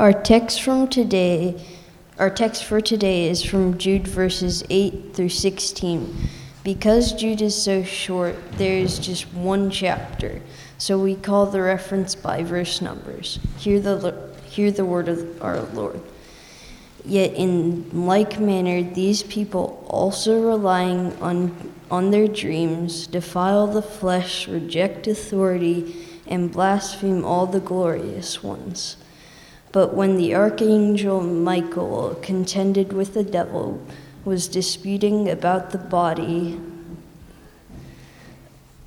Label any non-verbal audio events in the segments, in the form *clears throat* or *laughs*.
Our text from today, our text for today is from Jude verses 8 through 16. Because Jude is so short, there is just one chapter, so we call the reference by verse numbers. Hear the, hear the word of our Lord. Yet, in like manner, these people also relying on, on their dreams defile the flesh, reject authority, and blaspheme all the glorious ones. But when the archangel Michael contended with the devil, was disputing about the body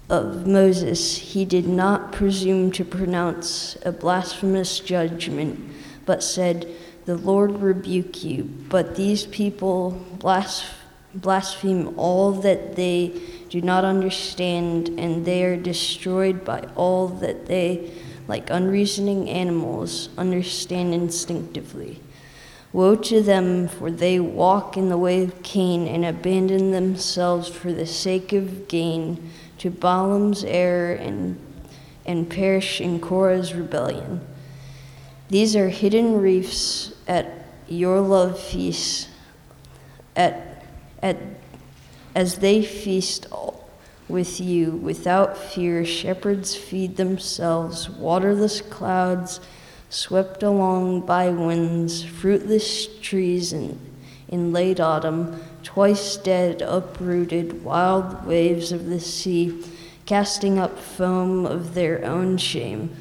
of Moses, he did not presume to pronounce a blasphemous judgment, but said, The Lord rebuke you. But these people blaspheme all that they do not understand, and they are destroyed by all that they, like unreasoning animals, understand instinctively. Woe to them, for they walk in the way of Cain and abandon themselves for the sake of gain to Balaam's error and, and perish in Korah's rebellion. These are hidden reefs at your love feasts, at, at, as they feast with you without fear. Shepherds feed themselves, waterless clouds swept along by winds, fruitless trees in, in late autumn, twice dead, uprooted, wild waves of the sea, casting up foam of their own shame,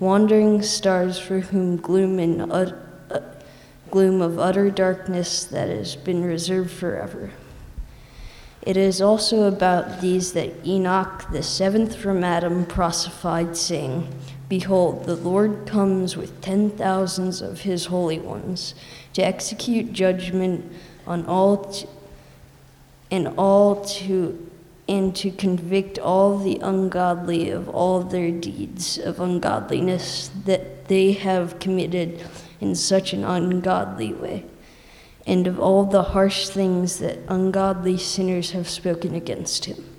wandering stars for whom gloom in uh, uh, gloom of utter darkness that has been reserved forever. It is also about these that Enoch, the seventh from Adam, prophesied, saying, Behold, the Lord comes with ten thousands of his holy ones to execute judgment on all t- and all to and to convict all the ungodly of all their deeds of ungodliness that they have committed in such an ungodly way, and of all the harsh things that ungodly sinners have spoken against him.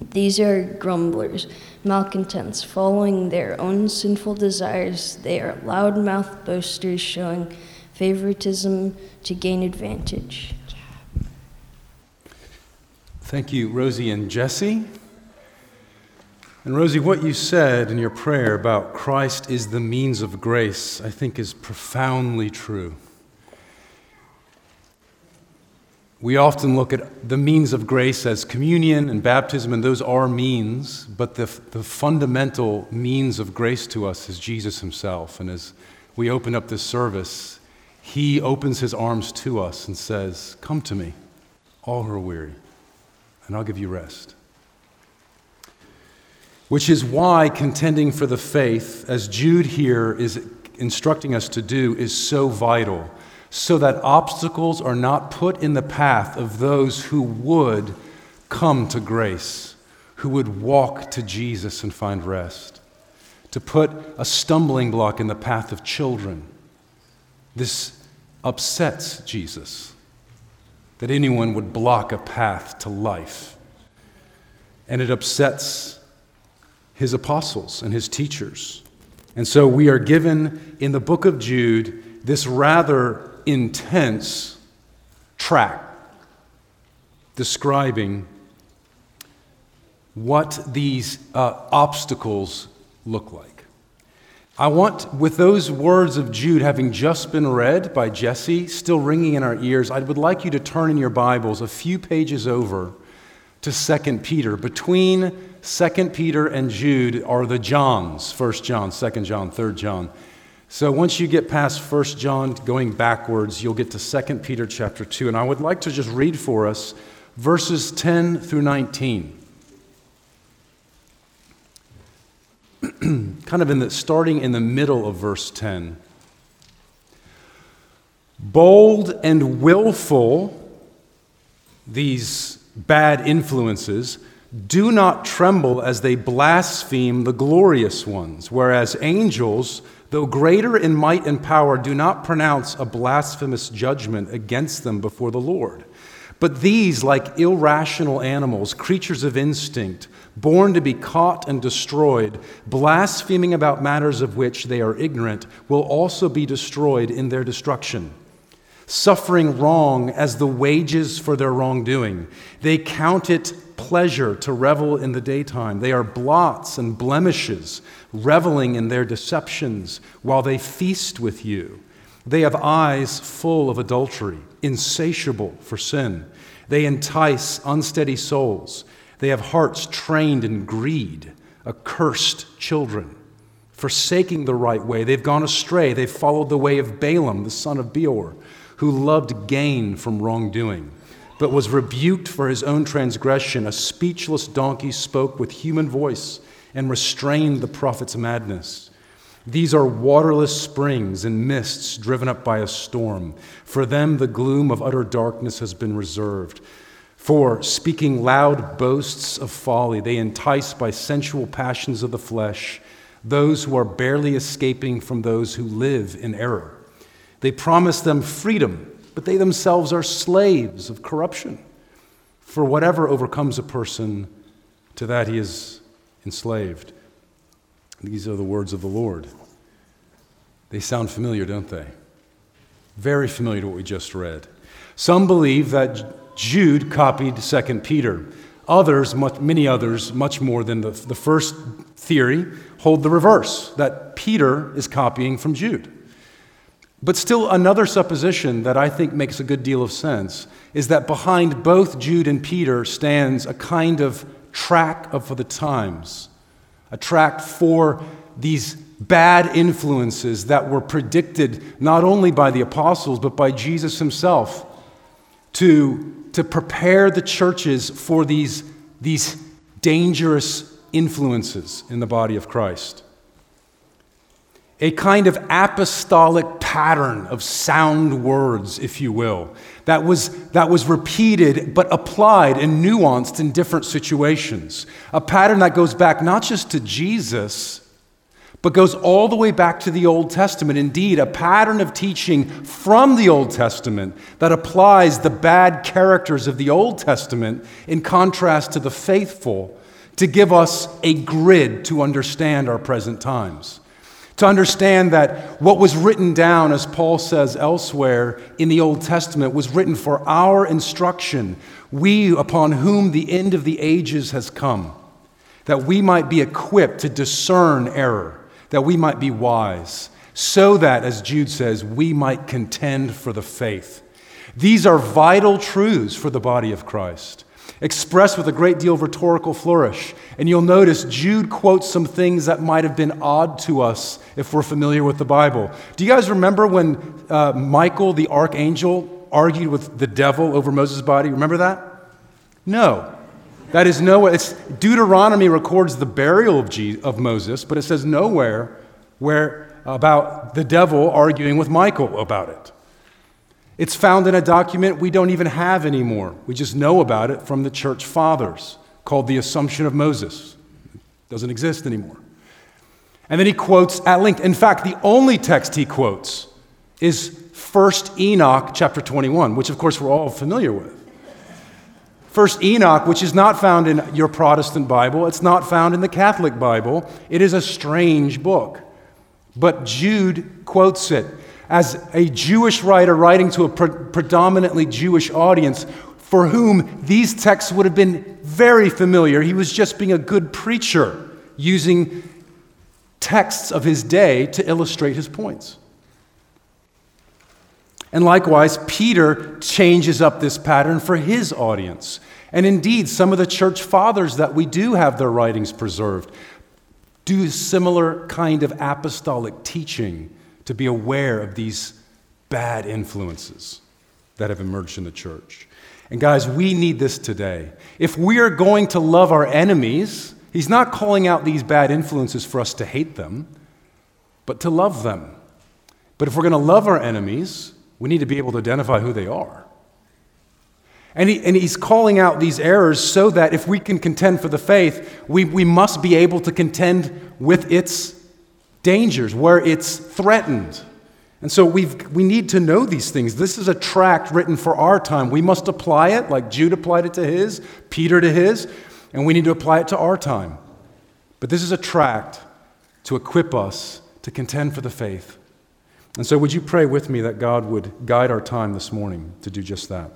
These are grumblers, malcontents, following their own sinful desires. They are loud-mouthed boasters, showing favoritism to gain advantage. Thank you, Rosie and Jesse. And Rosie, what you said in your prayer about Christ is the means of grace, I think is profoundly true. We often look at the means of grace as communion and baptism, and those are means, but the, the fundamental means of grace to us is Jesus himself. And as we open up this service, he opens his arms to us and says, Come to me, all who are weary, and I'll give you rest. Which is why contending for the faith, as Jude here is instructing us to do, is so vital so that obstacles are not put in the path of those who would come to grace, who would walk to Jesus and find rest. To put a stumbling block in the path of children. This upsets Jesus, that anyone would block a path to life. And it upsets his apostles and his teachers. And so we are given in the book of Jude this rather intense tract describing what these uh, obstacles look like. I want, with those words of Jude having just been read by Jesse, still ringing in our ears, I would like you to turn in your Bibles a few pages over to 2 Peter. Between 2 Peter and Jude are the Johns 1 John, 2 John, 3 John. So once you get past 1 John going backwards, you'll get to 2 Peter chapter 2. And I would like to just read for us verses 10 through 19. *clears throat* kind of in the starting in the middle of verse 10. Bold and willful, these bad influences, do not tremble as they blaspheme the glorious ones, whereas angels though greater in might and power, do not pronounce a blasphemous judgment against them before the Lord. But these, like irrational animals, creatures of instinct, born to be caught and destroyed, blaspheming about matters of which they are ignorant, will also be destroyed in their destruction. Suffering wrong as the wages for their wrongdoing, they count it pleasure to revel in the daytime. They are blots and blemishes, reveling in their deceptions while they feast with you. They have eyes full of adultery, insatiable for sin. They entice unsteady souls. They have hearts trained in greed, accursed children. Forsaking the right way, they've gone astray. They've followed the way of Balaam, the son of Beor, who loved gain from wrongdoing, but was rebuked for his own transgression. A speechless donkey spoke with human voice and restrained the prophet's madness. These are waterless springs and mists driven up by a storm. For them, the gloom of utter darkness has been reserved. For speaking loud boasts of folly, they entice by sensual passions of the flesh those who are barely escaping from those who live in error. They promise them freedom, but they themselves are slaves of corruption. For whatever overcomes a person, to that he is enslaved. These are the words of the Lord. They sound familiar, don't they? Very familiar to what we just read. Some believe that Jude copied 2 Peter. Others, much, many others, much more than the, the first theory, hold the reverse that Peter is copying from Jude. But still, another supposition that I think makes a good deal of sense is that behind both Jude and Peter stands a kind of tract of the times, a tract for these bad influences that were predicted not only by the apostles, but by Jesus himself to to prepare the churches for these, these dangerous influences in the body of Christ. A kind of apostolic pattern of sound words, if you will, that was, that was repeated but applied and nuanced in different situations. A pattern that goes back not just to Jesus but goes all the way back to the Old Testament. Indeed, a pattern of teaching from the Old Testament that applies the bad characters of the Old Testament in contrast to the faithful to give us a grid to understand our present times. To understand that what was written down, as Paul says elsewhere in the Old Testament, was written for our instruction, we upon whom the end of the ages has come, that we might be equipped to discern error that we might be wise, so that, as Jude says, we might contend for the faith. These are vital truths for the body of Christ, expressed with a great deal of rhetorical flourish. And you'll notice Jude quotes some things that might have been odd to us if we're familiar with the Bible. Do you guys remember when uh, Michael, the archangel, argued with the devil over Moses' body? Remember that? No. That is nowhere. It's, Deuteronomy records the burial of, Jesus, of Moses, but it says nowhere where about the devil arguing with Michael about it. It's found in a document we don't even have anymore. We just know about it from the church fathers called the Assumption of Moses. It doesn't exist anymore. And then he quotes at length. In fact, the only text he quotes is 1 Enoch chapter 21, which of course we're all familiar with. First Enoch, which is not found in your Protestant Bible, it's not found in the Catholic Bible. It is a strange book. But Jude quotes it as a Jewish writer writing to a pre- predominantly Jewish audience for whom these texts would have been very familiar. He was just being a good preacher, using texts of his day to illustrate his points. And likewise, Peter changes up this pattern for his audience. And indeed, some of the church fathers that we do have their writings preserved do similar kind of apostolic teaching to be aware of these bad influences that have emerged in the church. And guys, we need this today. If we are going to love our enemies, he's not calling out these bad influences for us to hate them, but to love them. But if we're going to love our enemies, we need to be able to identify who they are. And, he, and he's calling out these errors so that if we can contend for the faith, we, we must be able to contend with its dangers, where it's threatened. And so we've, we need to know these things. This is a tract written for our time. We must apply it like Jude applied it to his, Peter to his, and we need to apply it to our time. But this is a tract to equip us to contend for the faith. And so, would you pray with me that God would guide our time this morning to do just that?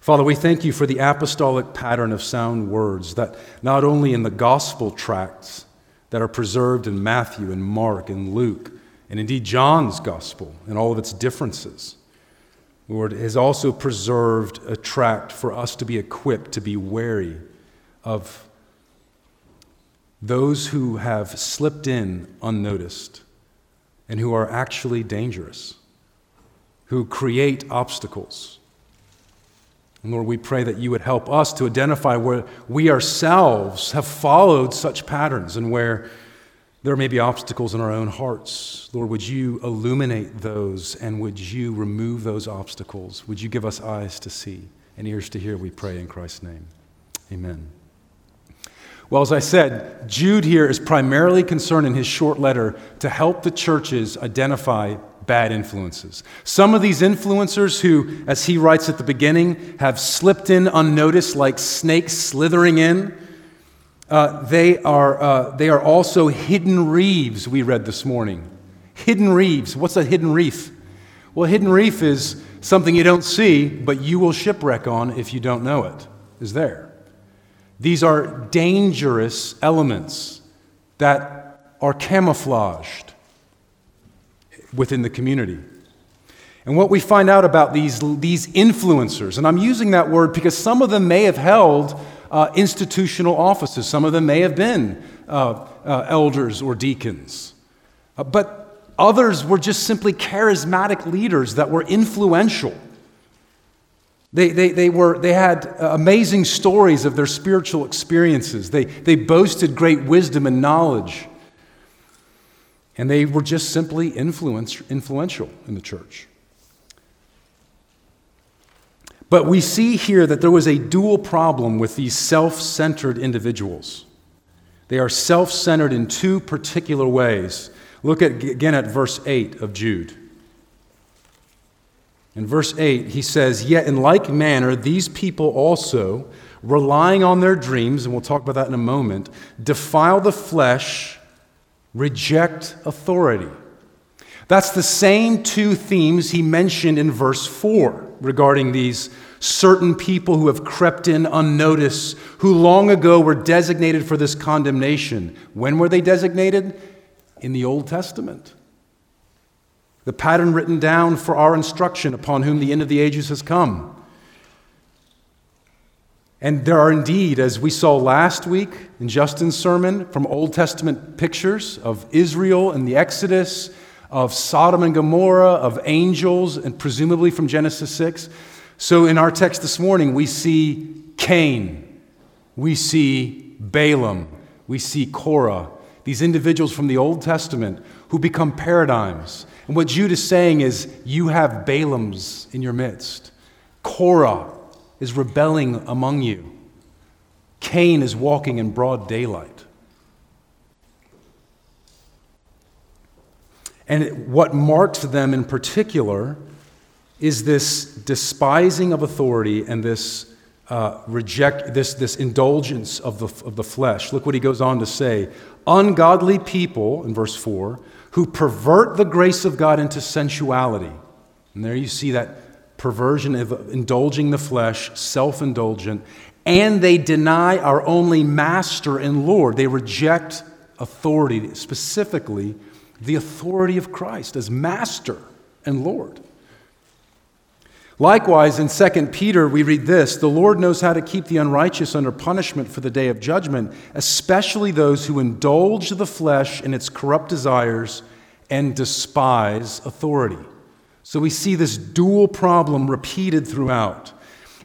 Father, we thank you for the apostolic pattern of sound words that not only in the gospel tracts that are preserved in Matthew and Mark and Luke, and indeed John's gospel and all of its differences, Lord, has also preserved a tract for us to be equipped to be wary of those who have slipped in unnoticed and who are actually dangerous, who create obstacles. And Lord, we pray that you would help us to identify where we ourselves have followed such patterns and where there may be obstacles in our own hearts. Lord, would you illuminate those and would you remove those obstacles? Would you give us eyes to see and ears to hear, we pray in Christ's name. Amen. Well, as I said, Jude here is primarily concerned in his short letter to help the churches identify bad influences. Some of these influencers who, as he writes at the beginning, have slipped in unnoticed like snakes slithering in, uh, they, are, uh, they are also hidden reefs, we read this morning. Hidden reefs. What's a hidden reef? Well, hidden reef is something you don't see, but you will shipwreck on if you don't know it, is there. These are dangerous elements that are camouflaged within the community. And what we find out about these, these influencers, and I'm using that word because some of them may have held uh, institutional offices, some of them may have been uh, uh, elders or deacons, uh, but others were just simply charismatic leaders that were influential. They, they, they, were, they had amazing stories of their spiritual experiences. They, they boasted great wisdom and knowledge. And they were just simply influential in the church. But we see here that there was a dual problem with these self centered individuals. They are self centered in two particular ways. Look at, again at verse 8 of Jude. In verse 8, he says, Yet in like manner, these people also, relying on their dreams, and we'll talk about that in a moment, defile the flesh, reject authority. That's the same two themes he mentioned in verse 4 regarding these certain people who have crept in unnoticed, who long ago were designated for this condemnation. When were they designated? In the Old Testament the pattern written down for our instruction upon whom the end of the ages has come. And there are indeed, as we saw last week in Justin's sermon, from Old Testament pictures of Israel and the Exodus, of Sodom and Gomorrah, of angels, and presumably from Genesis 6. So in our text this morning, we see Cain, we see Balaam, we see Korah, these individuals from the Old Testament who become paradigms and what Jude is saying is, you have Balaams in your midst. Korah is rebelling among you. Cain is walking in broad daylight. And what marks them in particular is this despising of authority and this uh, reject this, this indulgence of the, of the flesh. Look what he goes on to say. Ungodly people, in verse 4, who pervert the grace of God into sensuality. And there you see that perversion of indulging the flesh, self indulgent, and they deny our only master and Lord. They reject authority, specifically the authority of Christ as master and Lord. Likewise, in 2 Peter, we read this The Lord knows how to keep the unrighteous under punishment for the day of judgment, especially those who indulge the flesh in its corrupt desires and despise authority. So we see this dual problem repeated throughout.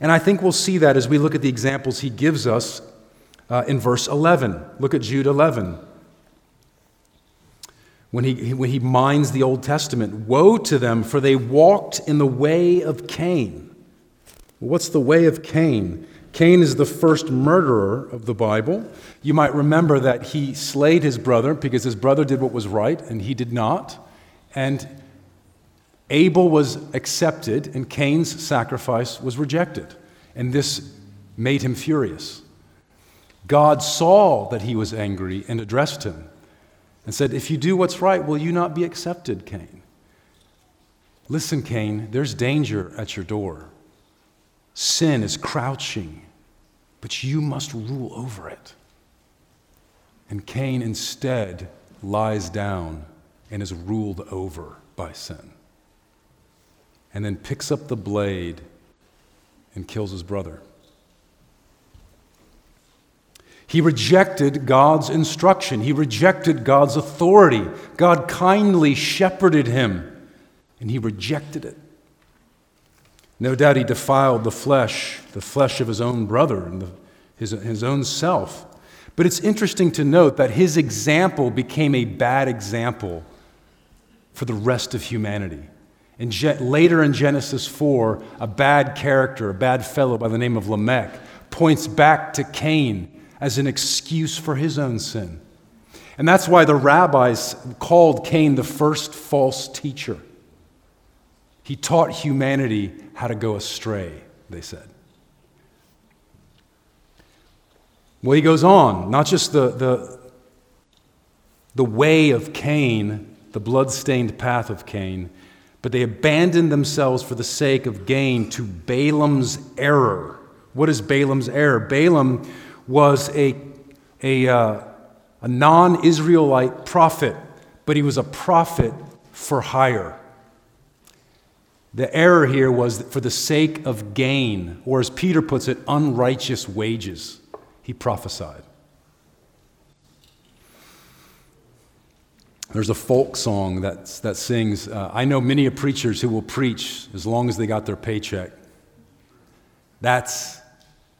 And I think we'll see that as we look at the examples he gives us uh, in verse 11. Look at Jude 11 when he, when he minds the Old Testament. Woe to them, for they walked in the way of Cain. What's the way of Cain? Cain is the first murderer of the Bible. You might remember that he slayed his brother because his brother did what was right and he did not. And Abel was accepted and Cain's sacrifice was rejected. And this made him furious. God saw that he was angry and addressed him and said, If you do what's right, will you not be accepted, Cain? Listen, Cain, there's danger at your door. Sin is crouching, but you must rule over it. And Cain instead lies down and is ruled over by sin. And then picks up the blade and kills his brother. He rejected God's instruction. He rejected God's authority. God kindly shepherded him, and he rejected it. No doubt he defiled the flesh, the flesh of his own brother and the, his, his own self. But it's interesting to note that his example became a bad example for the rest of humanity. And Je- later in Genesis 4, a bad character, a bad fellow by the name of Lamech, points back to Cain as an excuse for his own sin. And that's why the rabbis called Cain the first false teacher. He taught humanity how to go astray, they said. Well, he goes on, not just the, the, the way of Cain, the blood-stained path of Cain, but they abandoned themselves for the sake of gain to Balaam's error. What is Balaam's error? Balaam was a, a, uh, a non Israelite prophet, but he was a prophet for hire. The error here was for the sake of gain, or as Peter puts it, unrighteous wages, he prophesied. There's a folk song that's, that sings, uh, I know many preachers who will preach as long as they got their paycheck. That's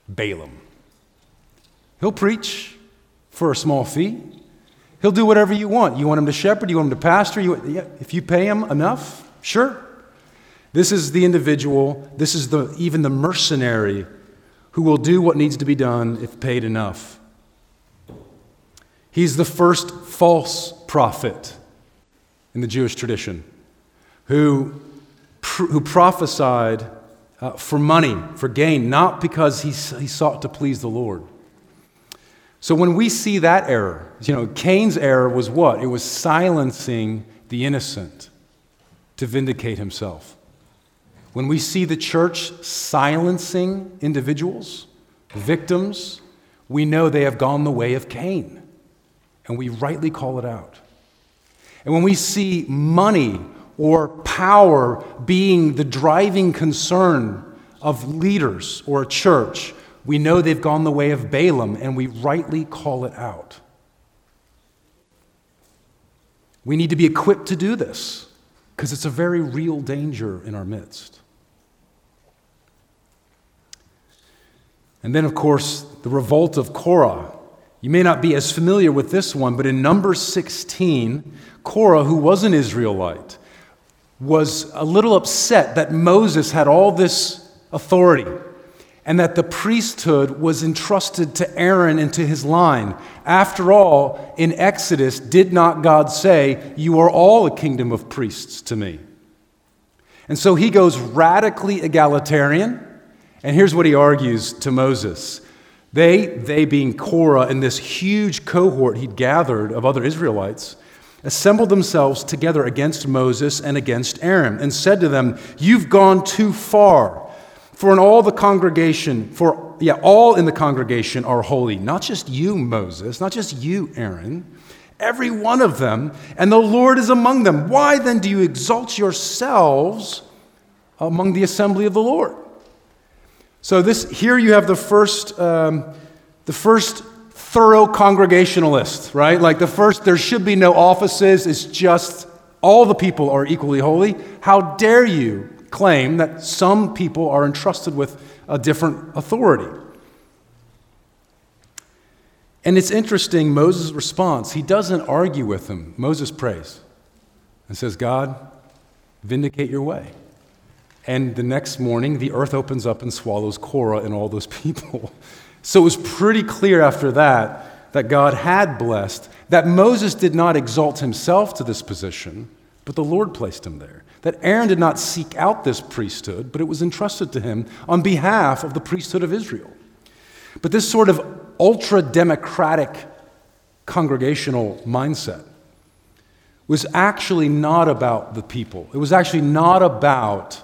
Balaam. He'll preach for a small fee. He'll do whatever you want. You want him to shepherd, you want him to pastor, you, yeah, if you pay him enough, sure. This is the individual, this is the, even the mercenary who will do what needs to be done if paid enough. He's the first false prophet in the Jewish tradition who, who prophesied uh, for money, for gain, not because he, he sought to please the Lord. So when we see that error, you know, Cain's error was what? It was silencing the innocent to vindicate himself. When we see the church silencing individuals, victims, we know they have gone the way of Cain and we rightly call it out. And when we see money or power being the driving concern of leaders or a church, we know they've gone the way of Balaam and we rightly call it out. We need to be equipped to do this because it's a very real danger in our midst. And then, of course, the revolt of Korah you may not be as familiar with this one, but in Numbers 16, Korah, who was an Israelite, was a little upset that Moses had all this authority and that the priesthood was entrusted to Aaron and to his line. After all, in Exodus, did not God say, You are all a kingdom of priests to me? And so he goes radically egalitarian, and here's what he argues to Moses they, they being Korah and this huge cohort he'd gathered of other Israelites, assembled themselves together against Moses and against Aaron and said to them, You've gone too far. For in all the congregation, for yeah, all in the congregation are holy, not just you, Moses, not just you, Aaron, every one of them, and the Lord is among them. Why then do you exalt yourselves among the assembly of the Lord? So this here you have the first um, the first thorough congregationalist, right? Like the first, there should be no offices. It's just all the people are equally holy. How dare you claim that some people are entrusted with a different authority? And it's interesting, Moses' response, he doesn't argue with them. Moses prays and says, God, vindicate your way. And the next morning, the earth opens up and swallows Korah and all those *laughs* people. So it was pretty clear after that that God had blessed, that Moses did not exalt himself to this position, but the Lord placed him there. that Aaron did not seek out this priesthood, but it was entrusted to him on behalf of the priesthood of Israel. But this sort of ultra democratic congregational mindset was actually not about the people. It was actually not about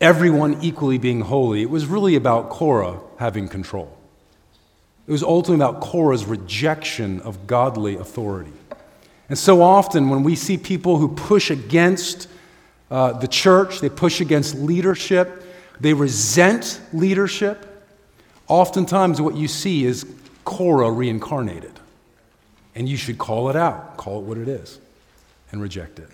everyone equally being holy. It was really about Korah having control. It was ultimately about Korah's rejection of godly authority. And so often, when we see people who push against uh, the church, they push against leadership, they resent leadership, oftentimes what you see is Korah reincarnated. And you should call it out, call it what it is, and reject it.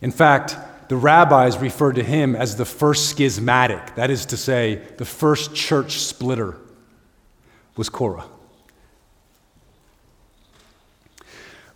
In fact, the rabbis referred to him as the first schismatic, that is to say, the first church splitter was Korah.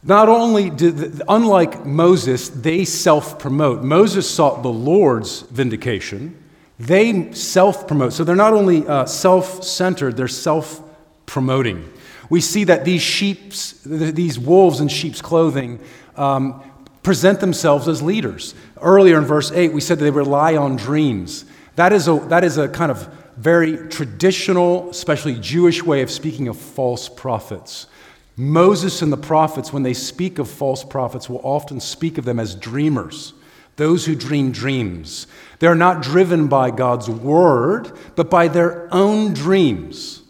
Not only did, unlike Moses, they self promote. Moses sought the Lord's vindication. They self promote. So they're not only uh, self centered, they're self promoting. We see that these sheep's, these wolves in sheep's clothing um, present themselves as leaders. Earlier in verse 8, we said they rely on dreams. That is a, that is a kind of very traditional, especially Jewish way of speaking of false prophets. Moses and the prophets, when they speak of false prophets, will often speak of them as dreamers, those who dream dreams. They're not driven by God's word, but by their own dreams.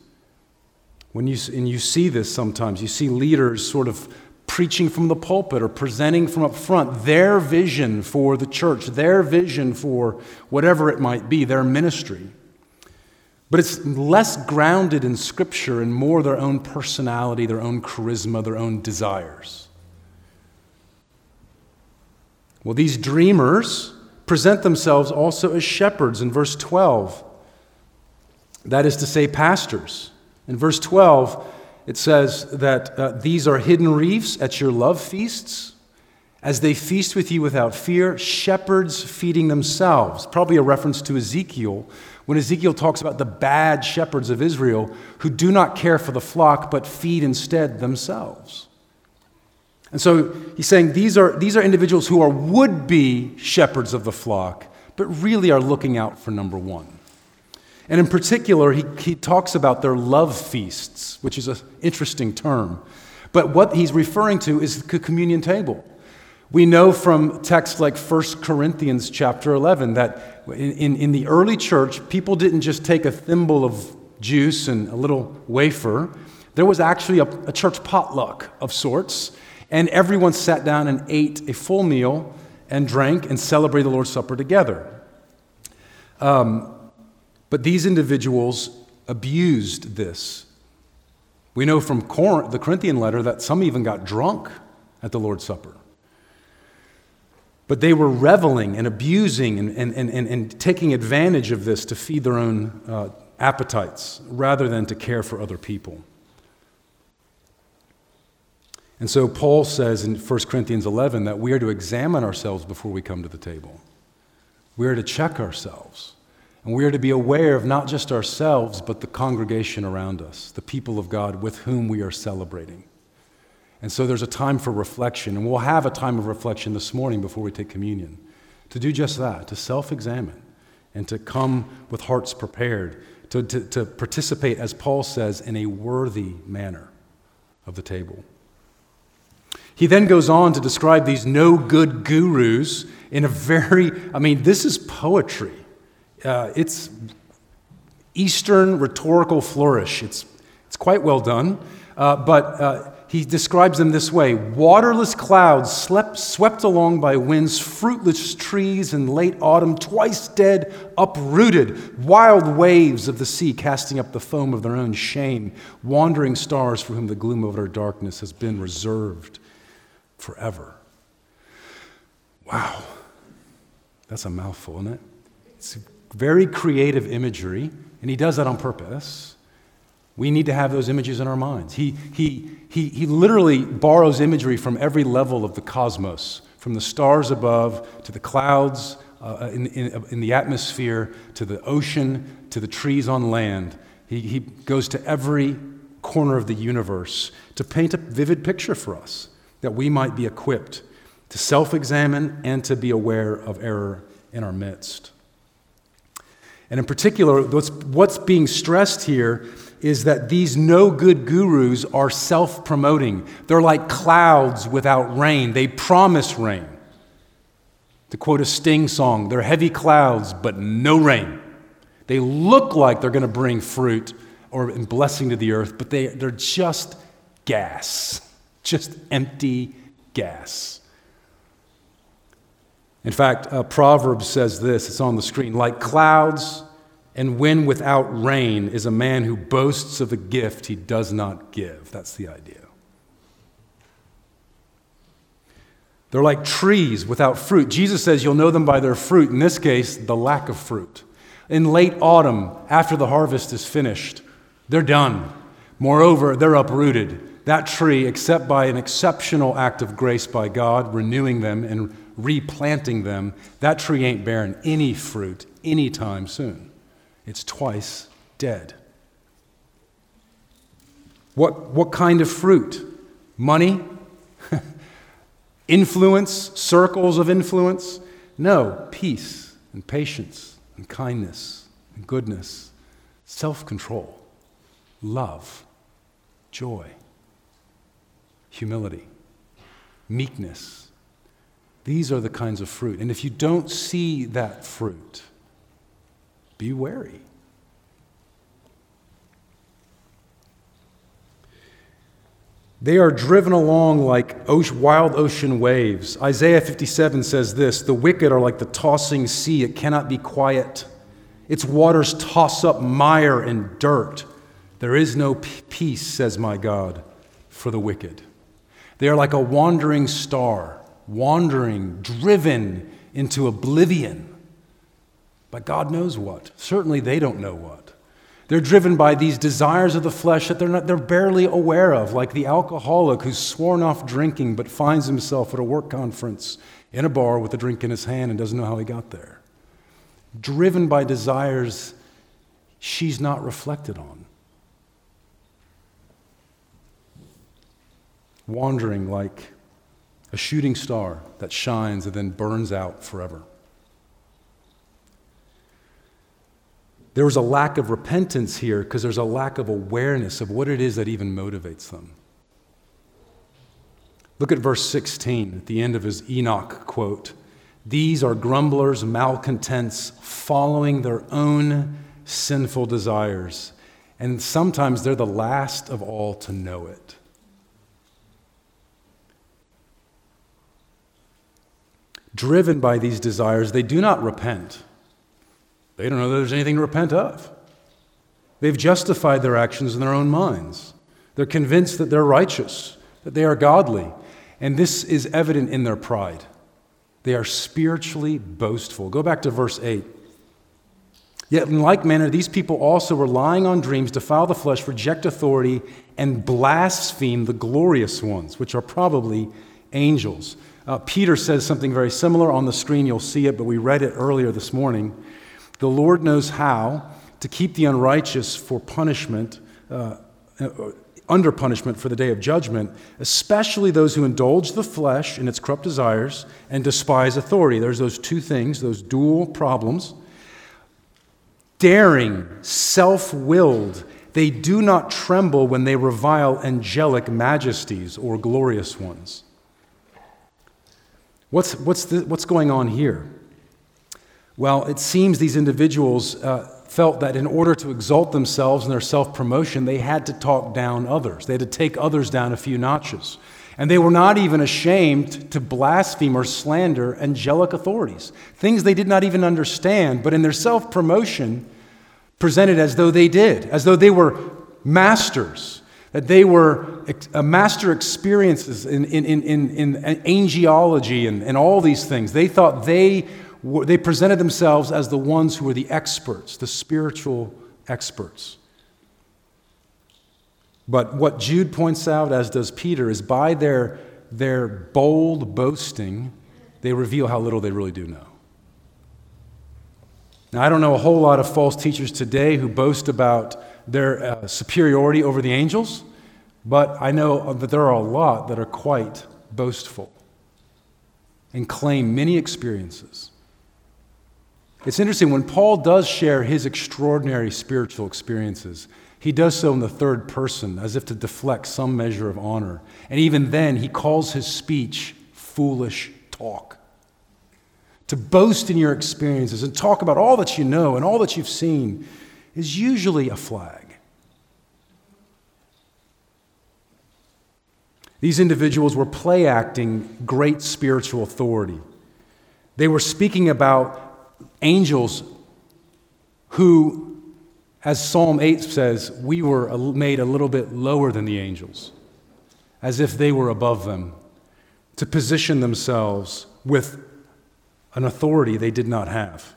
When you, and you see this sometimes, you see leaders sort of preaching from the pulpit or presenting from up front their vision for the church, their vision for whatever it might be, their ministry. But it's less grounded in Scripture and more their own personality, their own charisma, their own desires. Well, these dreamers present themselves also as shepherds in verse 12. That is to say, pastors. In verse 12, it says that uh, these are hidden reefs at your love feasts. As they feast with you without fear, shepherds feeding themselves. Probably a reference to Ezekiel, when Ezekiel talks about the bad shepherds of Israel who do not care for the flock but feed instead themselves. And so he's saying these are, these are individuals who are would be shepherds of the flock, but really are looking out for number one. And in particular, he, he talks about their love feasts, which is an interesting term. But what he's referring to is the communion table. We know from texts like 1 Corinthians chapter 11 that in, in the early church, people didn't just take a thimble of juice and a little wafer. There was actually a, a church potluck of sorts, and everyone sat down and ate a full meal and drank and celebrated the Lord's Supper together. Um, but these individuals abused this. We know from the Corinthian letter that some even got drunk at the Lord's Supper. But they were reveling and abusing and, and, and, and, taking advantage of this to feed their own uh, appetites rather than to care for other people. And so Paul says in 1 Corinthians 11 that we are to examine ourselves before we come to the table. We are to check ourselves. And we are to be aware of not just ourselves, but the congregation around us, the people of God with whom we are celebrating. And so there's a time for reflection, and we'll have a time of reflection this morning before we take communion to do just that, to self examine and to come with hearts prepared, to, to, to, participate, as Paul says, in a worthy manner of the table. He then goes on to describe these no good gurus in a very, I mean, this is poetry. Uh, it's Eastern rhetorical flourish. It's, it's quite well done, uh, but. Uh, he describes them this way waterless clouds slept, swept along by winds, fruitless trees in late autumn, twice dead, uprooted, wild waves of the sea casting up the foam of their own shame, wandering stars for whom the gloom of their darkness has been reserved forever. Wow. That's a mouthful, isn't it? It's very creative imagery, and he does that on purpose. We need to have those images in our minds. He, he, he, he literally borrows imagery from every level of the cosmos, from the stars above to the clouds uh, in, in, in the atmosphere to the ocean to the trees on land. He, he goes to every corner of the universe to paint a vivid picture for us that we might be equipped. to self examine, and to be aware of error in our midst. And in particular, what's, what's being stressed here is that these no good gurus are self promoting. They're like clouds without rain, they promise rain. To quote a Sting song, they're heavy clouds, but no rain. They look like they're going to bring fruit or blessing to the earth, but they, they're just gas, just empty gas. In fact, uh, Proverbs says this, it's on the screen like clouds and wind without rain is a man who boasts of a gift he does not give. That's the idea. They're like trees without fruit. Jesus says you'll know them by their fruit. In this case, the lack of fruit. In late autumn, after the harvest is finished, they're done. Moreover, they're uprooted. That tree, except by an exceptional act of grace by God, renewing them and replanting them, that tree ain't bearing any fruit anytime soon. It's twice dead. What, what kind of fruit? Money? *laughs* influence? Circles of influence? No, peace and patience and kindness and goodness, self control, love, joy, humility, meekness, these are the kinds of fruit. And if you don't see that fruit, be wary. They are driven along like wild ocean waves. Isaiah 57 says this The wicked are like the tossing sea, it cannot be quiet. Its waters toss up mire and dirt. There is no peace, says my God, for the wicked. They are like a wandering star wandering, driven into oblivion. But God knows what. Certainly, they don't know what. They're driven by these desires of the flesh that they're, not, they're barely aware of, like the alcoholic who's sworn off drinking but finds himself at a work conference in a bar with a drink in his hand and doesn't know how he got there. Driven by desires she's not reflected on. Wandering like a shooting star that shines and then burns out forever. There was a lack of repentance here because there's a lack of awareness of what it is that even motivates them. Look at verse 16 at the end of his Enoch quote. These are grumblers, malcontents, following their own sinful desires. And sometimes they're the last of all to know it. Driven by these desires, they do not repent. They don't know that there's anything to repent of. They've justified their actions in their own minds. They're convinced that they're righteous, that they are godly, and this is evident in their pride. They are spiritually boastful. Go back to verse 8. Yet, in like manner, these people also, relying on dreams, defile the flesh, reject authority, and blaspheme the glorious ones, which are probably angels. Uh, Peter says something very similar on the screen. You'll see it, but we read it earlier this morning. The Lord knows how to keep the unrighteous for punishment, uh, uh, under punishment for the day of judgment, especially those who indulge the flesh in its corrupt desires and despise authority. There's those two things, those dual problems. Daring, self willed, they do not tremble when they revile angelic majesties or glorious ones. What's, what's, the, what's going on here? Well, it seems these individuals uh, felt that in order to exalt themselves in their self promotion, they had to talk down others. They had to take others down a few notches. And they were not even ashamed to blaspheme or slander angelic authorities, things they did not even understand, but in their self promotion, presented as though they did, as though they were masters that they were a uh, master experiences in, in, in, in, in uh, angelology and, and all these things. They thought they, were, they presented themselves as the ones who were the experts, the spiritual experts. But what Jude points out, as does Peter, is by their, their bold boasting, they reveal how little they really do know. Now, I don't know a whole lot of false teachers today who boast about their uh, superiority over the angels, but I know that there are a lot that are quite boastful. and claim many experiences. It's interesting, when Paul does share his extraordinary spiritual experiences, he does so in the third person as if to deflect some measure of honor. And even then, he calls his speech foolish talk. To boast in your experiences and talk about all that you know and all that you've seen is usually a flag. These individuals were play acting great spiritual authority. They were speaking about angels who as Psalm 8 says, we were made a little bit lower than the angels, as if they were above them, to position themselves with an authority they did not have.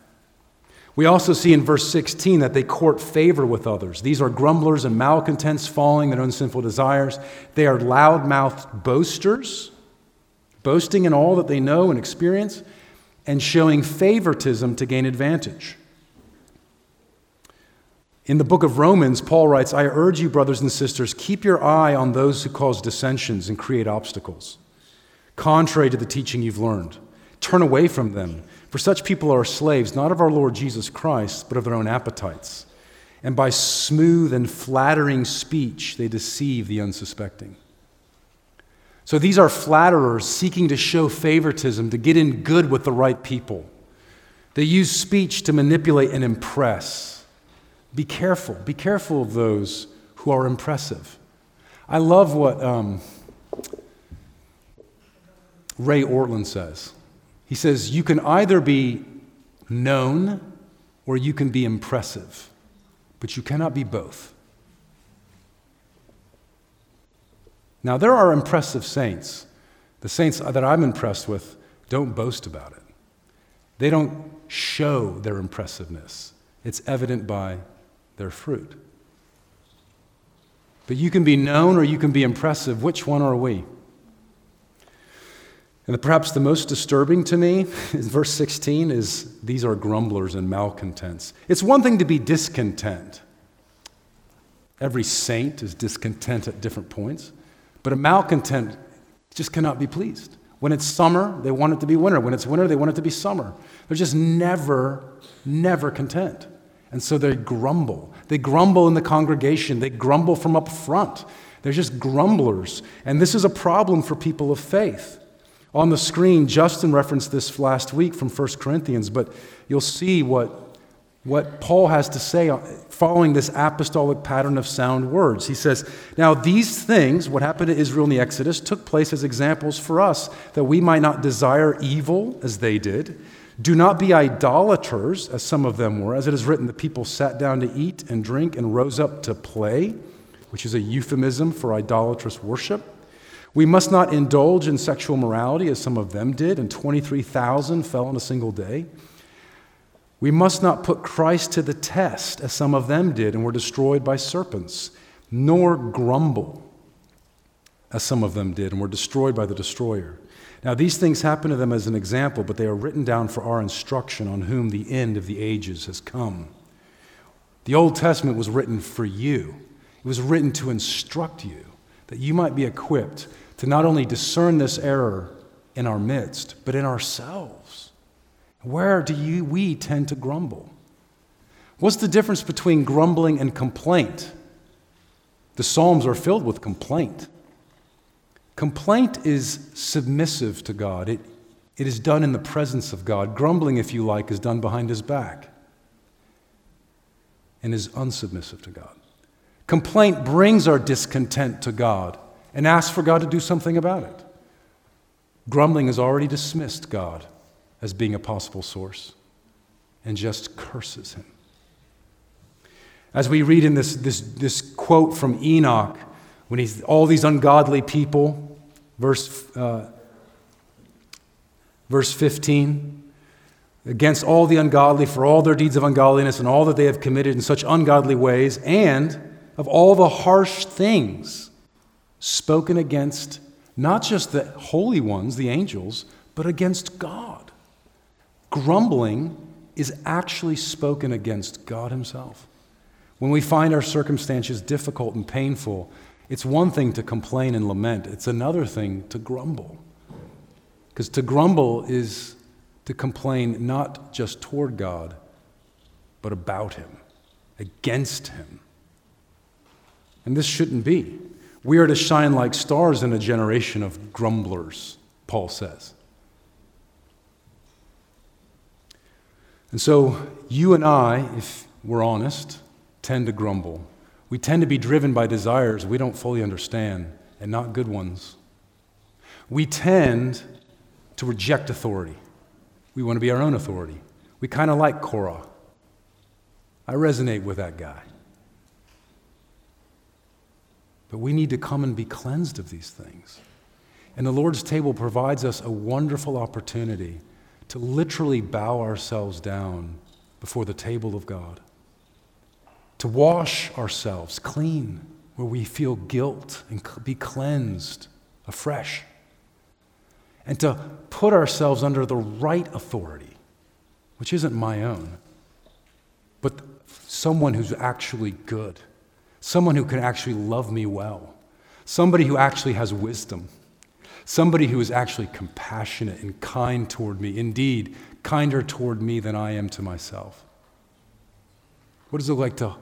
We also see in verse 16 that they court favor with others. These are grumblers and malcontents, following their own sinful desires. They are loud mouthed boasters, boasting in all that they know and experience, and showing favoritism to gain advantage. In the book of Romans, Paul writes, I urge you, brothers and sisters, keep your eye on those who cause dissensions and create obstacles, contrary to the teaching you've learned. Turn away from them, for such people are slaves, not of our Lord Jesus Christ, but of their own appetites. And by smooth and flattering speech, they deceive the unsuspecting. So these are flatterers seeking to show favoritism, to get in good with the right people. They use speech to manipulate and impress. Be careful. Be careful of those who are impressive. I love what um, Ray Ortlund says. He says, You can either be known or you can be impressive, but you cannot be both. Now, there are impressive saints. The saints that I'm impressed with don't boast about it, they don't show their impressiveness. It's evident by their fruit. But you can be known or you can be impressive. Which one are we? And perhaps the most disturbing to me *laughs* in verse 16 is these are grumblers and malcontents. It's one thing to be discontent. Every saint is discontent at different points, but a malcontent just cannot be pleased. When it's summer, they want it to be winter. When it's winter, they want it to be summer. They're just never, never content. And so they grumble. They grumble in the congregation, they grumble from up front. They're just grumblers. And this is a problem for people of faith. On the screen, Justin referenced this last week from 1 Corinthians, but you'll see what, what Paul has to say following this apostolic pattern of sound words. He says, Now these things, what happened to Israel in the Exodus, took place as examples for us, that we might not desire evil as they did do not be idolaters, as some of them were. As it is written, the people sat down to eat and drink and rose up to play, which is a euphemism for idolatrous worship. We must not indulge in sexual morality, as some of them did, and 23,000 fell in a single day. We must not put Christ to the test, as some of them did and were destroyed by serpents, nor grumble, as some of them did and were destroyed by the destroyer. Now, these things happen to them as an example, but they are written down for our instruction on whom the end of the ages has come. The Old Testament was written for you, it was written to instruct you, that you might be equipped to not only discern this error in our midst, but in ourselves. Where do you, we tend to grumble? What's the difference between grumbling and complaint? The Psalms are filled with complaint. Complaint is submissive to God, it, it is done in the presence of God. Grumbling, if you like, is done behind his back and is unsubmissive to God. Complaint brings our discontent to God and ask for God to do something about it. Grumbling has already dismissed God as being a possible source and just curses him. As we read in this, this, this quote from Enoch, when he's all these ungodly people, verse, uh, verse 15, against all the ungodly for all their deeds of ungodliness and all that they have committed in such ungodly ways, and of all the harsh things spoken against not just the holy ones, the angels, but against God. Grumbling is actually spoken against God Himself. When we find our circumstances difficult and painful, it's one thing to complain and lament, it's another thing to grumble. Because to grumble is to complain not just toward God, but about Him, against Him. And this shouldn't be. We are to shine like stars in a generation of grumblers, Paul says. And so, you and I, if we're honest, tend to grumble. We tend to be driven by desires we don't fully understand and not good ones. We tend to reject authority. We want to be our own authority. We kind of like Korah. I resonate with that guy. But we need to come and be cleansed of these things. And the Lord's table provides us a wonderful opportunity to literally bow ourselves down before the table of God, to wash ourselves clean where we feel guilt and be cleansed afresh, and to put ourselves under the right authority, which isn't my own, but someone who's actually good someone who can actually love me well, somebody who actually has wisdom, somebody who is actually compassionate and kind toward me, indeed, kinder toward me than I am to myself. What does it like to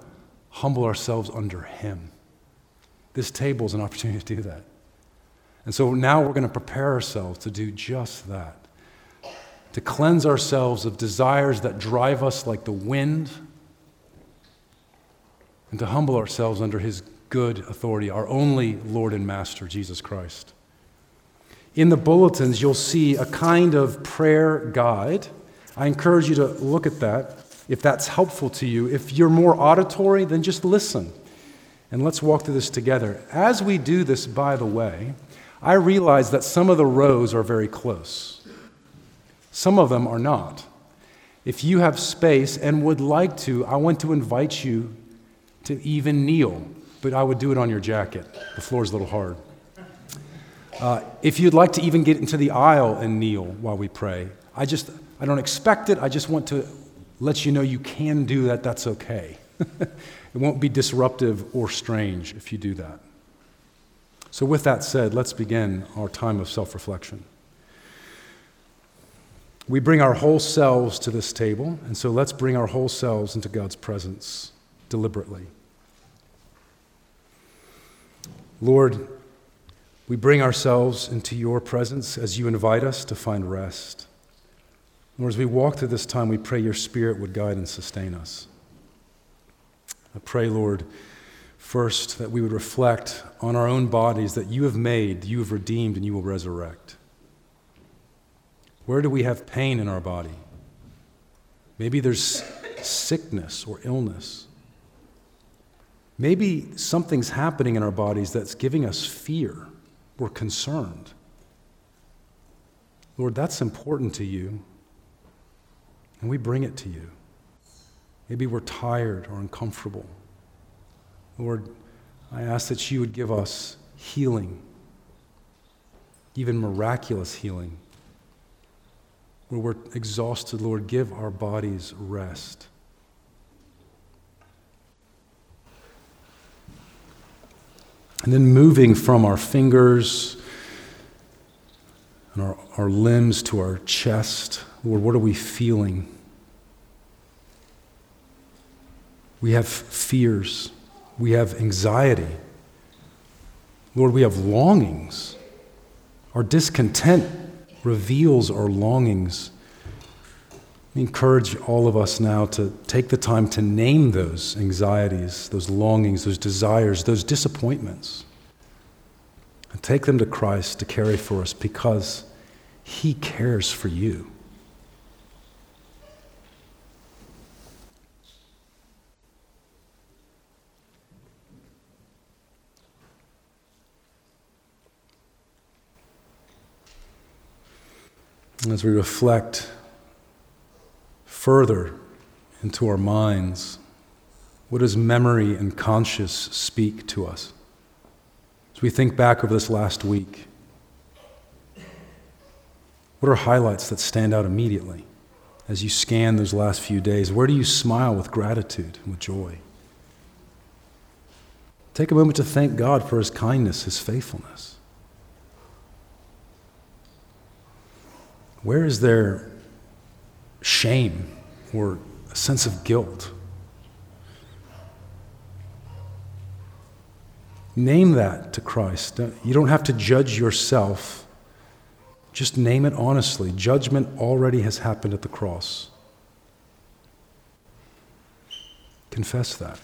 humble ourselves under Him? This table is an opportunity to do that. And so now we're going to prepare ourselves to do just that to cleanse ourselves of desires that drive us like the wind and to humble ourselves under his good authority, our only Lord and Master, Jesus Christ. In the bulletins, you'll see a kind of prayer guide. I encourage you to look at that if that's helpful to you. If you're more auditory, then just listen. And let's walk through this together. As we do this, by the way, I realize that some of the rows are very close, some of them are not. If you have space and would like to, I want to invite you to even kneel, but I would do it on your jacket. The floor's a little hard. Uh, if you'd like to even get into the aisle and kneel while we pray, I just, I don't expect it. I just want to let you know you can do that. That's okay. *laughs* it won't be disruptive or strange if you do that. So, with that said, let's begin our time of self reflection. We bring our whole selves to this table, and so let's bring our whole selves into God's presence deliberately. Lord, we bring ourselves into your presence as you invite us to find rest. Lord, as we walk through this time, we pray your Spirit would guide and sustain us. I pray, Lord, first that we would reflect on our own bodies that you have made, you have redeemed, and you will resurrect. Where do we have pain in our body? Maybe there's sickness or illness. Maybe something's happening in our bodies that's giving us fear. We're concerned. Lord, that's important to you. And we bring it to you. Maybe we're tired or uncomfortable. Lord, I ask that you would give us healing, even miraculous healing. Where we're exhausted, Lord, give our bodies rest. And then moving from our fingers and our, our limbs to our chest, Lord, what are we feeling? We have fears. We have anxiety. Lord, we have longings. Our discontent reveals our longings. We encourage all of us now to take the time to name those anxieties, those longings, those desires, those disappointments, and take them to Christ to carry for us because He cares for you. As we reflect further into our minds, what does memory and conscience speak to us? As we think back over this last week, what are highlights that stand out immediately as you scan those last few days? Where do you smile with gratitude and with joy? Take a moment to thank God for his kindness, his faithfulness. Where is there shame or a sense of guilt? Name that to Christ. You don't have to judge yourself. Just name it honestly. Judgment already has happened at the cross. Confess that.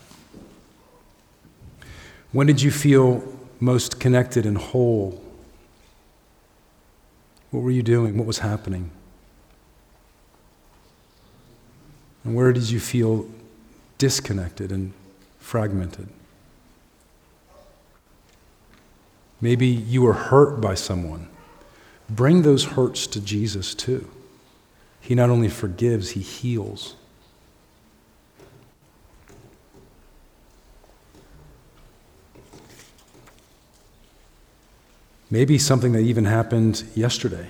When did you feel most connected and whole? What were you doing? What was happening? And where did you feel disconnected and fragmented? Maybe you were hurt by someone. Bring those hurts to Jesus too. He not only forgives, he heals. Maybe something that even happened yesterday.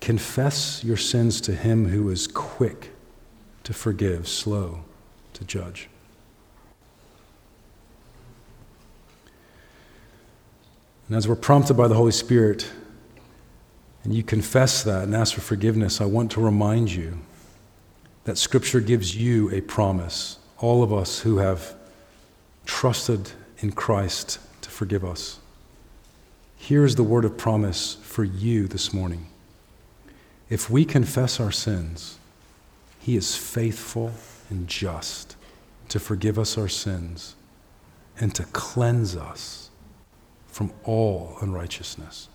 Confess your sins to him who is quick to forgive, slow to judge. And as we're prompted by the Holy Spirit, and you confess that and ask for forgiveness, I want to remind you that Scripture gives you a promise, all of us who have trusted in Christ to forgive us. Here is the word of promise for you this morning. If we confess our sins, He is faithful and just to forgive us our sins and to cleanse us from all unrighteousness.